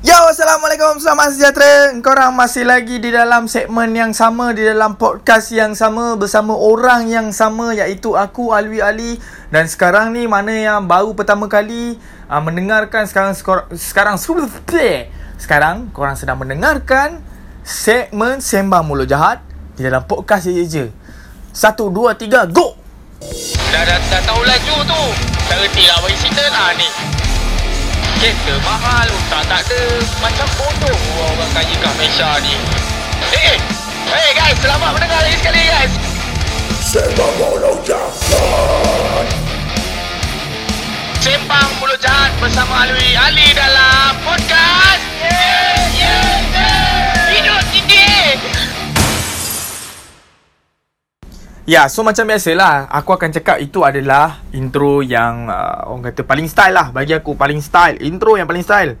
Yo, Assalamualaikum, selamat sejahtera. Korang masih lagi di dalam segmen yang sama Di dalam podcast yang sama Bersama orang yang sama Iaitu aku, Alwi Ali. Dan sekarang ni, mana yang baru pertama kali uh, Mendengarkan sekarang Sekarang Sekarang, korang sedang mendengarkan Segmen Sembang Mulut Jahat Di dalam podcast je je. Satu, dua, tiga, go! Dah, dah, dah tahu laju tu. Tak reti lah bagi cerita lah ni Kereta mahal? Tak tak ada. Macam bodoh Orang kaya kat Malaysia ni. Eh Hey guys Selamat mendengar lagi sekali guys. Sembang Mulut Jahat Sembang Mulut Jahat Bersama Alwi Ali dalam Podcast. Yeah Ya, so macam biasalah, aku akan cakap itu adalah intro yang uh, orang kata paling style lah. Bagi aku paling style, intro yang paling style.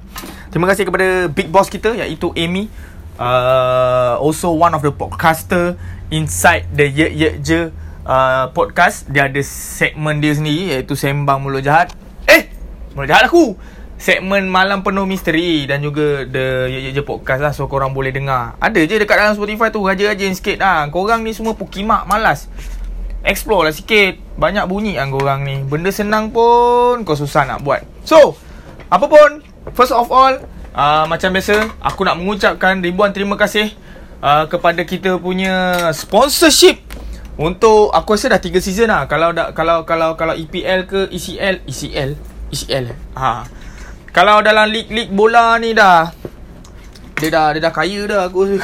Terima kasih kepada big boss kita iaitu Amy. Uh, also one of the podcaster inside the Ye Ye Je uh, podcast. Dia ada segmen dia sendiri iaitu Sembang Mulut Jahat. Eh, Mulut Jahat aku segmen Malam Penuh Misteri dan juga The Ye Ye Je Podcast lah so korang boleh dengar. Ada je dekat dalam Spotify tu raja-raja sikit lah. Korang ni semua pukimak malas. Explore lah sikit. Banyak bunyi kan korang ni. Benda senang pun kau susah nak buat. So, apa pun, first of all, uh, macam biasa, aku nak mengucapkan ribuan terima kasih uh, kepada kita punya sponsorship untuk aku rasa dah 3 season lah kalau dah kalau kalau kalau EPL ke ECL ECL ECL ha kalau dalam lig-lig bola ni dah Dia dah Dia dah kaya dah aku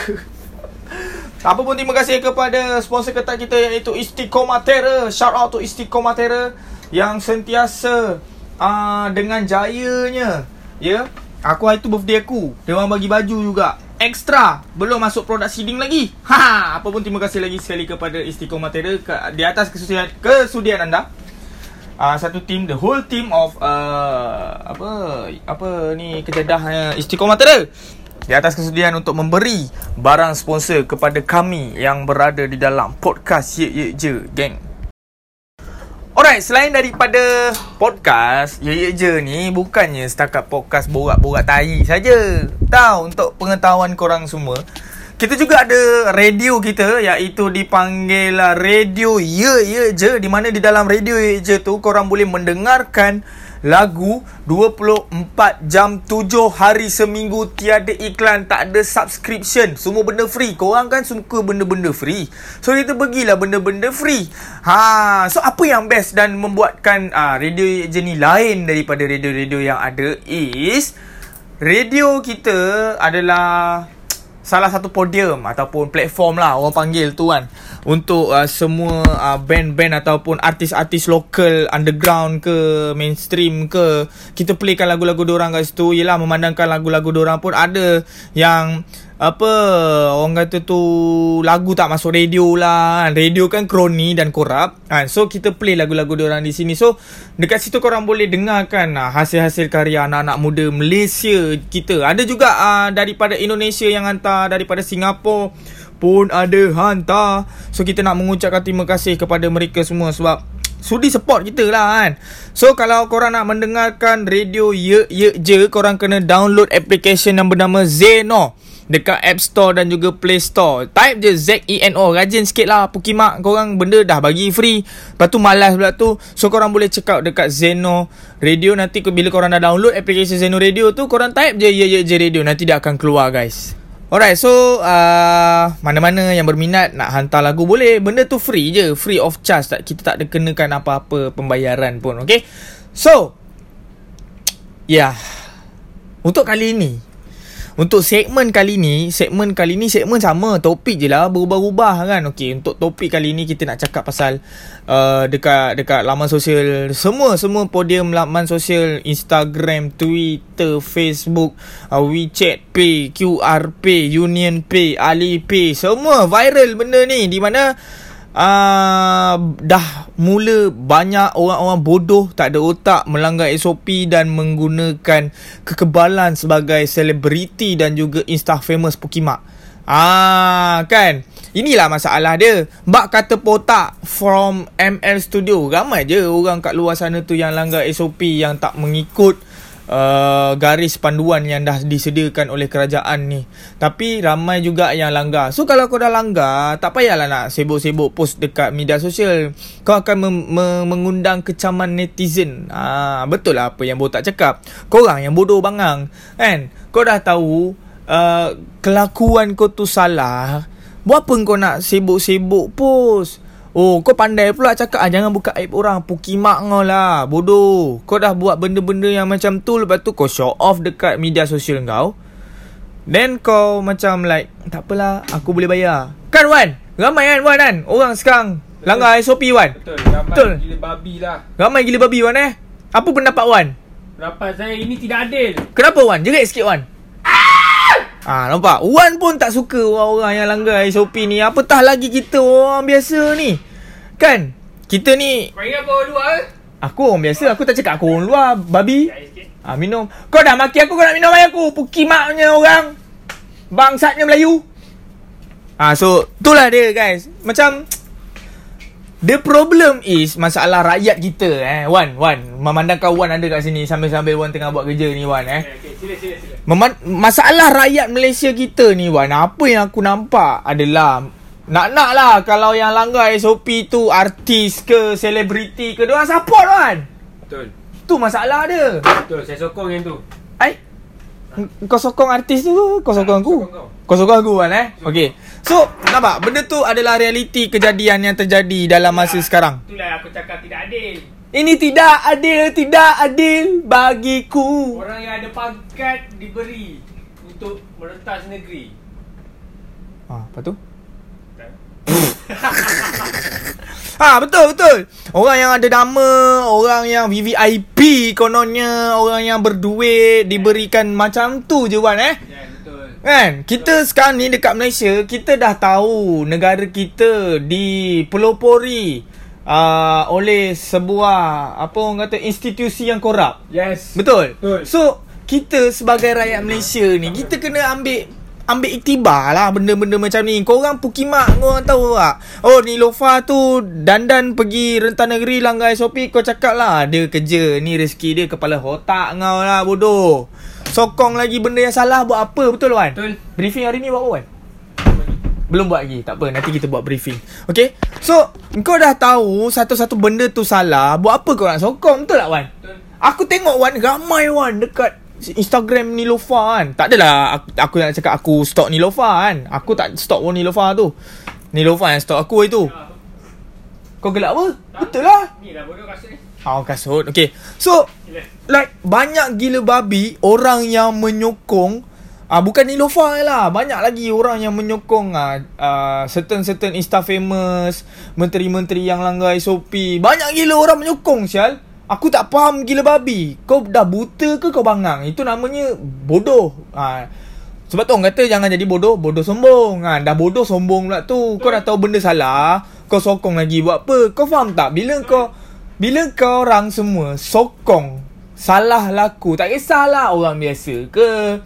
Apa pun terima kasih kepada sponsor ketat kita iaitu Istiqomah Terror. Shout out to Istiqomah Terror Yang sentiasa uh, Dengan jayanya Ya. Yeah? Aku hari tu birthday aku. Dia orang bagi baju juga. Extra. Belum masuk produk seeding lagi. Ha, Apa pun terima kasih lagi sekali kepada Istiqomah Terror Di atas kesudian, kesudian anda uh, satu team the whole team of uh, apa apa ni kejedahnya Istiqomah Terror di atas kesudian untuk memberi barang sponsor kepada kami yang berada di dalam podcast Ye Ye Je Gang. Alright, selain daripada podcast Ye Ye Je ni bukannya setakat podcast borak-borak tai saja. Tahu untuk pengetahuan korang semua, kita juga ada radio kita iaitu dipanggil radio Ye Ye Je di mana di dalam radio Ye Je tu korang boleh mendengarkan lagu 24 jam 7 hari seminggu tiada iklan tak ada subscription. Semua benda free. Korang kan suka benda-benda free. So kita bagilah benda-benda free. Ha so apa yang best dan membuatkan uh, radio Je ni lain daripada radio-radio yang ada is radio kita adalah salah satu podium ataupun platform lah orang panggil tu kan untuk uh, semua uh, band-band ataupun artis-artis lokal underground ke mainstream ke kita playkan lagu-lagu diorang kat situ. Ialah memandangkan lagu-lagu diorang pun ada yang apa orang kata tu lagu tak masuk radio lah kan. radio kan kroni dan korap kan. So kita play lagu-lagu diorang di sini. So dekat situ korang boleh dengarkan uh, hasil-hasil karya anak-anak muda Malaysia kita. Ada juga uh, daripada Indonesia yang hantar daripada Singapura pun ada hantar. So kita nak mengucapkan terima kasih kepada mereka semua sebab sudi support kita lah kan? So kalau korang nak mendengarkan radio ye ye je Korang kena download application yang bernama Zeno Dekat App Store dan juga Play Store. Type je Z-E-N-O Rajin sikit lah Pukimak. Korang benda dah bagi free. Lepas tu malas pula tu. So korang boleh check out dekat Zeno Radio. Nanti bila korang dah download application Zeno Radio tu Korang type je Ye Ye Je Radio. Nanti dia akan keluar guys Alright, so uh, mana-mana yang berminat nak hantar lagu boleh. Benda tu free je, free of charge. Tak kita tak ada kenakan apa-apa pembayaran pun, okay? So, ya, yeah. untuk kali ini, untuk segmen kali ni, segmen kali ni segmen sama, topik je lah, berubah-ubah kan. Okey, untuk topik kali ni kita nak cakap pasal uh, dekat dekat laman sosial semua semua podium laman sosial Instagram, Twitter, Facebook, uh, WeChat Pay, QR Pay, Union Pay, Alipay, semua viral benda ni di mana uh, dah mula banyak orang-orang bodoh tak ada otak melanggar SOP dan menggunakan kekebalan sebagai selebriti dan juga insta famous Pukimak. Ah kan? Inilah masalah dia. Bak kata potak From ML Studio. Ramai je orang kat luar sana tu Yang langgar SOP Yang tak mengikut uh, garis panduan yang dah disediakan oleh kerajaan ni. Tapi ramai juga yang langgar. So kalau kau dah langgar, tak payahlah nak sibuk-sibuk post dekat media sosial. Kau akan mem- mem- mengundang kecaman netizen. Ah, betul lah apa yang botak cakap. Korang yang bodoh bangang. Kan? Kau dah tahu uh, kelakuan kau tu salah. Buat apa kau nak sibuk-sibuk post? Oh, kau pandai pula cakap ah, jangan buka aib orang. Pukimak kau lah. Bodoh. Kau dah buat benda-benda yang macam tu. Lepas tu kau show off dekat media sosial kau. Then kau macam like, tak apalah, aku boleh bayar. Kan Wan? Ramai kan Wan kan? Orang sekarang langgar SOP Wan. Betul, ramai Betul. gila babi lah. Ramai gila babi Wan eh. Apa pendapat Wan? Rapat saya ini tidak adil. Kenapa Wan? Jerit sikit Wan. Ah, nampak? Wan pun tak suka orang-orang yang langgar SOP ni. Apatah lagi kita orang biasa ni. Kan? Kita ni Kau ingat kau luar? Aku orang biasa Aku tak cakap aku orang luar Babi ah, Minum Kau dah maki aku Kau nak minum air aku Pukimaknya orang Bangsatnya Melayu ah, So Itulah dia guys Macam The problem is Masalah rakyat kita eh Wan Wan Memandangkan Wan ada kat sini Sambil-sambil Wan tengah buat kerja ni Wan eh Okay, okay, sila, sila, sila. Meman- masalah rakyat Malaysia kita ni Wan Apa yang aku nampak adalah Nak-nak lah Kalau yang langgar SOP tu Artis ke Selebriti ke Diorang support Wan Betul. Tu masalah dia Betul, saya sokong yang tu. Ai Kau sokong artis tu ke? Kau sokong aku? Sokong kau. Kau sokong aku Wan eh Okay So nampak Benda tu adalah realiti kejadian yang terjadi Dalam masa sekarang Itulah aku cakap tidak adil. Ini tidak adil Tidak adil Bagiku Orang yang ada pangkat diberi untuk merentas negeri. Ah, apa tu? Ah betul betul. Orang yang ada nama, orang yang VVIP kononnya, orang yang berduit diberikan macam tu je Wan eh. Betul. Kan? Kita sekarang ni dekat Malaysia, kita dah tahu negara kita dipelopori uh, oleh sebuah apa orang kata institusi yang korup. Yes. Betul? Betul. So, kita sebagai rakyat Malaysia ni, kita kena ambil ambil iktibar lah benda-benda macam ni. Korang pukimak, korang tahu tak? Oh, ni Lofa tu dandan pergi rentan negeri langgar SOP, kau cakap lah. Dia kerja, ni rezeki dia kepala otak kau lah, bodoh. Sokong lagi benda yang salah buat apa, betul Wan? Betul. Briefing hari ni buat apa Wan? Belum buat lagi Tak apa Nanti kita buat briefing Okay So Kau dah tahu Satu-satu benda tu salah Buat apa kau nak sokong Betul tak Wan? Betul. Aku tengok Wan Ramai Wan Dekat Instagram Nilofa kan Tak adalah Aku, aku nak cakap Aku stok Nilofa kan Aku tak stok pun Nilofa tu Nilofa yang stok aku itu Ah, Kau gelak apa? Betul lah Ni lah bodoh kasut ni. Oh kasut. Okay So Gila. Like Banyak gila babi Orang yang menyokong Ah uh, bukan Nilofa lah. Banyak lagi orang yang menyokong ah uh, certain-certain insta famous Menteri-menteri yang langgar SOP Banyak gila orang menyokong sial Aku tak faham gila babi. Kau dah buta ke kau bangang? Itu namanya bodoh. Ah sebab tu orang kata jangan jadi bodoh Bodoh sombong. Ha, Dah bodoh sombong pula tu. Kau dah tahu benda salah Kau sokong lagi buat apa? Kau faham tak? Bila kau Bila kau orang semua Sokong Salah laku Tak kisahlah orang biasa ke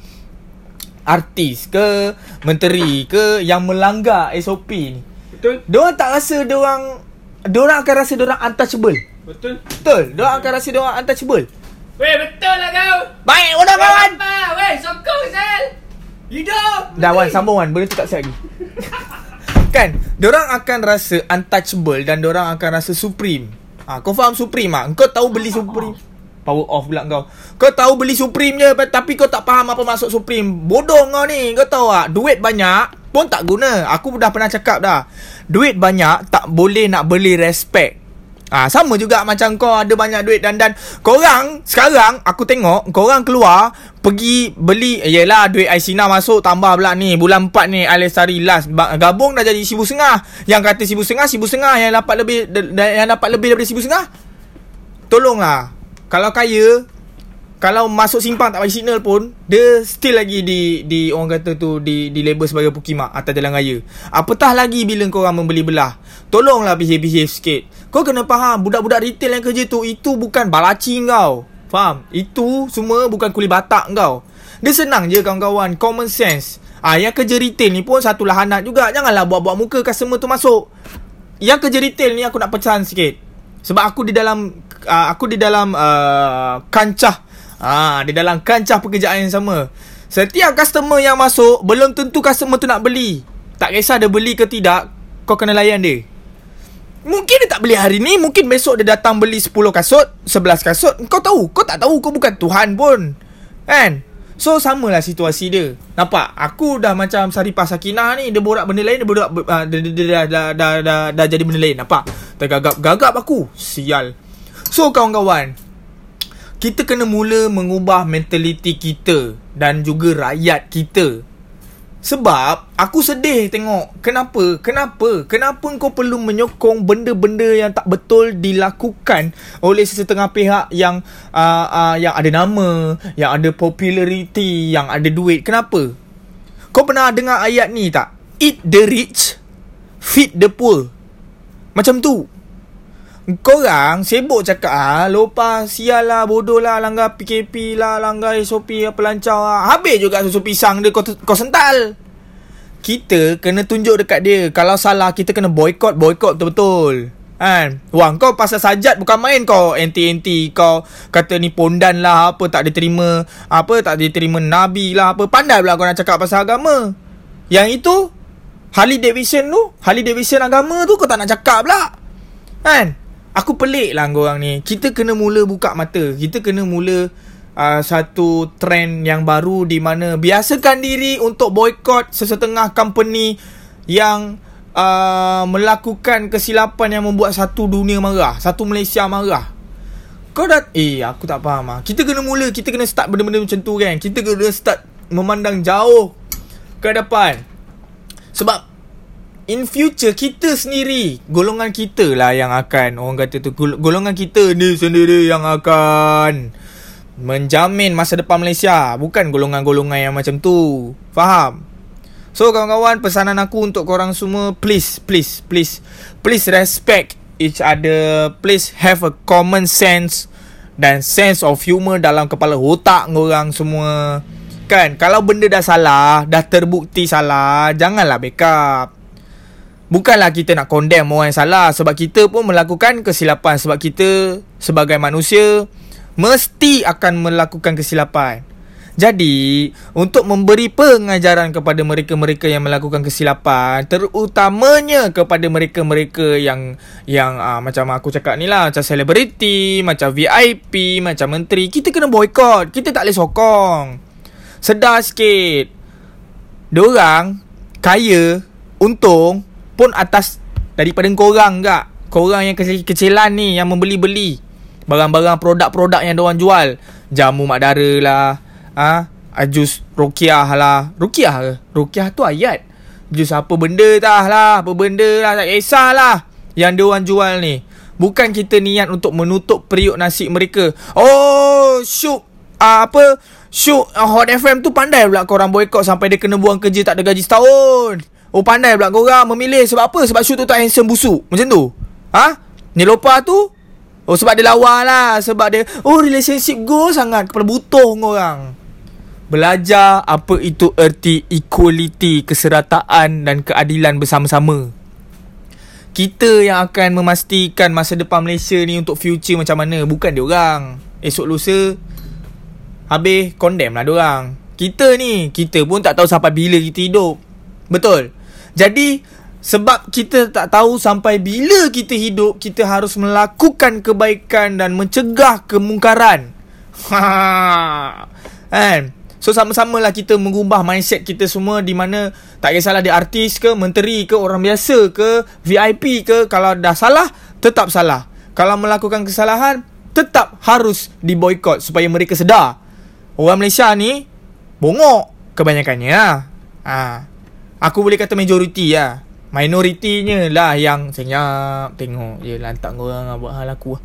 Artis ke Menteri ke Yang melanggar SOP ni Betul? Diorang tak rasa diorang Diorang akan rasa diorang untouchable Betul? Betul Diorang akan rasa diorang untouchable Weh, betul lah kau. Baik bodoh kawan Apa? Weh, sokong Sal. Hidup. Dah Wan sambung Wan Benda tu tak siap lagi Kan Diorang akan rasa untouchable Dan diorang akan rasa supreme ha, Kau faham supreme ah? Kau tahu beli supreme. Power off pula kau. Kau tahu beli supreme je Tapi kau tak faham apa maksud supreme. Bodoh kau ni Kau tahu tak? Duit banyak Pun tak guna. Aku dah pernah cakap dah. Duit banyak Tak boleh nak beli respect Ah ha, sama juga macam kau ada banyak duit dan dan korang sekarang aku tengok korang keluar pergi beli yalah duit Aisina masuk tambah pula ni bulan 4 ni Alesari last gabung dah jadi sibu setengah yang kata sibu setengah sibu setengah yang dapat lebih yang dapat lebih daripada sibu setengah tolonglah. Kalau kaya kalau masuk simpang tak bagi signal pun dia still lagi di di orang kata tu di di label sebagai pukimak atas jalan raya. Apatah lagi bila kau orang membeli belah. Tolonglah behave-behave sikit. Kau kena faham budak-budak retail yang kerja tu itu bukan balaci kau. Faham? Itu semua bukan kuli batak kau. Dia senang je kawan-kawan, common sense. Ah yang kerja retail ni pun satu lahanat juga. Janganlah buat-buat muka customer tu masuk. Yang kerja retail ni aku nak pecahan sikit. Sebab aku di dalam uh, aku di dalam uh, kancah Ha, dia dalam kancah pekerjaan yang sama. Setiap customer yang masuk, belum tentu customer tu nak beli. Tak kisah dia beli ke tidak, kau kena layan dia. Mungkin dia tak beli hari ni, mungkin besok dia datang beli 10 kasut, 11 kasut. Kau tahu, kau tak tahu, kau bukan Tuhan pun. Kan? So samalah situasi dia. Nampak? Aku dah macam Saripah Sakinah ni, dia borak benda lain, dia borak uh, dia, dia, dia, dah, dah, dah, dah, dah jadi benda lain. Nampak? Tergagap-gagap aku. Sial. So kawan-kawan, kita kena mula mengubah mentaliti kita dan juga rakyat kita. Sebab aku sedih tengok kenapa kenapa kenapa kau perlu menyokong benda-benda yang tak betul dilakukan oleh sesetengah pihak yang uh, uh, yang ada nama, yang ada populariti, yang ada duit. Kenapa? Kau pernah dengar ayat ni tak? Eat the rich, feed the poor. Macam tu. Korang sibuk cakap ah, Lupa sial lah Bodoh lah Langgar PKP lah Langgar SOP Pelancar lah. Habis juga susu pisang dia Kau, kau sental. Kita kena tunjuk dekat dia Kalau salah Kita kena boykot Boykot betul-betul. Kan? Wang kau pasal sajat Bukan main kau. Anti-anti Kau kata ni pondan lah Apa tak diterima Apa tak diterima Nabi lah Apa Pandai pula kau nak cakap pasal agama. Yang itu Harley Davidson tu Harley Davidson agama tu Kau tak nak cakap pula. Kan Aku pelik lah korang ni. Kita kena mula buka mata. Kita kena mula uh, Satu trend yang baru Di mana Biasakan diri untuk boykot Sesetengah company Yang uh, Melakukan kesilapan Yang membuat satu dunia marah Satu Malaysia marah. Kau dah Eh aku tak faham lah Kita kena mula Kita kena start benda-benda macam tu kan? Kita kena start Memandang jauh Ke depan. Sebab In future kita sendiri Golongan kita lah yang akan Orang kata tu Golongan kita ni sendiri yang akan Menjamin masa depan Malaysia. Bukan golongan-golongan yang macam tu. Faham? So kawan-kawan Pesanan aku untuk korang semua Please, please, please Please respect each other. Please have a common sense Dan sense of humor dalam kepala otak korang semua. Kan, kalau benda dah salah Dah terbukti salah Janganlah backup Bukanlah kita nak condemn orang yang salah Sebab kita pun melakukan kesilapan. Sebab kita sebagai manusia Mesti akan melakukan kesilapan. Jadi Untuk memberi pengajaran kepada mereka-mereka yang melakukan kesilapan Terutamanya kepada mereka-mereka yang Yang uh, macam aku cakap ni lah Macam selebriti Macam VIP Macam menteri Kita kena boykot Kita tak boleh sokong. Sedar sikit. Diorang Kaya Untung pun atas daripada korang kak. Korang yang kecil-kecilan ni yang membeli-beli barang-barang produk-produk yang diorang jual. Jamu mak dara lah. Ah, ha? Jus Rukiah lah. Rukiah ke? Rukiah tu ayat. Jus apa benda dah lah. Apa benda lah. Tak kisahlah. Yang diorang jual ni. Bukan kita niat untuk menutup periuk nasi mereka. Oh, syuk. Uh, apa? Syuk uh, Hot FM tu pandai pula korang boykot sampai dia kena buang kerja tak ada gaji setahun. Oh pandai pula korang memilih Sebab apa? Sebab shoot tu tak handsome busuk Macam tu Ha? Ni lopa tu Oh sebab dia lawa lah Sebab dia Oh relationship go sangat Kepala butuh korang Belajar apa itu erti equality, keserataan dan keadilan bersama-sama. Kita yang akan memastikan masa depan Malaysia ni untuk future macam mana. Bukan dia orang. Esok lusa, habis condemn lah dia orang. Kita ni, kita pun tak tahu sampai bila kita hidup. Betul? Jadi sebab kita tak tahu sampai bila kita hidup kita harus melakukan kebaikan dan mencegah kemungkaran. Ha. Kan? So sama-samalah kita mengubah mindset kita semua di mana tak kisahlah dia artis ke, menteri ke, orang biasa ke, VIP ke, kalau dah salah tetap salah. Kalau melakukan kesalahan tetap harus diboykot supaya mereka sedar. Orang Malaysia ni bongok kebanyakannya. Ha. Aku boleh kata majoriti lah. Minoritinya lah yang senyap Tengok. Je lantak korang buat hal aku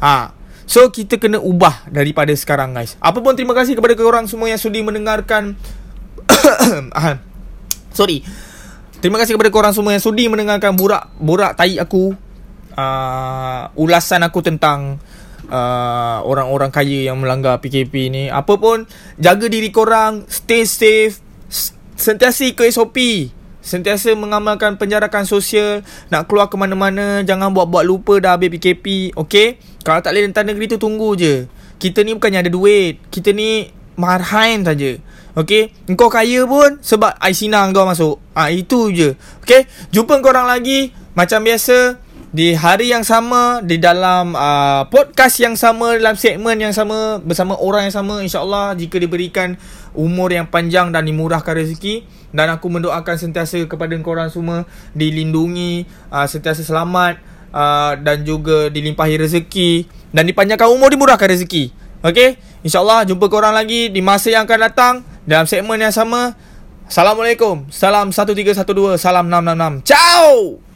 ha. So kita kena ubah daripada sekarang guys. Apa pun terima kasih kepada korang semua yang sudi mendengarkan. Sorry. Terima kasih kepada korang semua yang sudi mendengarkan burak burak tai aku. Uh, Ulasan aku tentang uh, Orang-orang kaya yang melanggar PKP ni. Apa pun Jaga diri korang. Stay safe sentiasa ikut SOP Sentiasa mengamalkan penjarakan sosial. Nak keluar ke mana-mana. Jangan buat-buat lupa dah habis PKP Okay Kalau tak boleh rentan negeri tu tunggu je. Kita ni bukannya ada duit. Kita ni marhain saja. Okey, engkau kaya pun sebab Aisina kau masuk. Ah ha, itu je. Okey, jumpa korang lagi. Macam biasa di hari yang sama di dalam uh, podcast yang sama dalam segmen yang sama bersama orang yang sama insyaallah jika diberikan umur yang panjang dan dimurahkan rezeki dan aku mendoakan sentiasa kepada korang semua dilindungi uh, sentiasa selamat uh, dan juga dilimpahi rezeki dan dipanjangkan umur dimurahkan rezeki okey insyaallah jumpa korang lagi di masa yang akan datang dalam segmen yang sama Assalamualaikum. Salam 1312, salam 666. Ciao.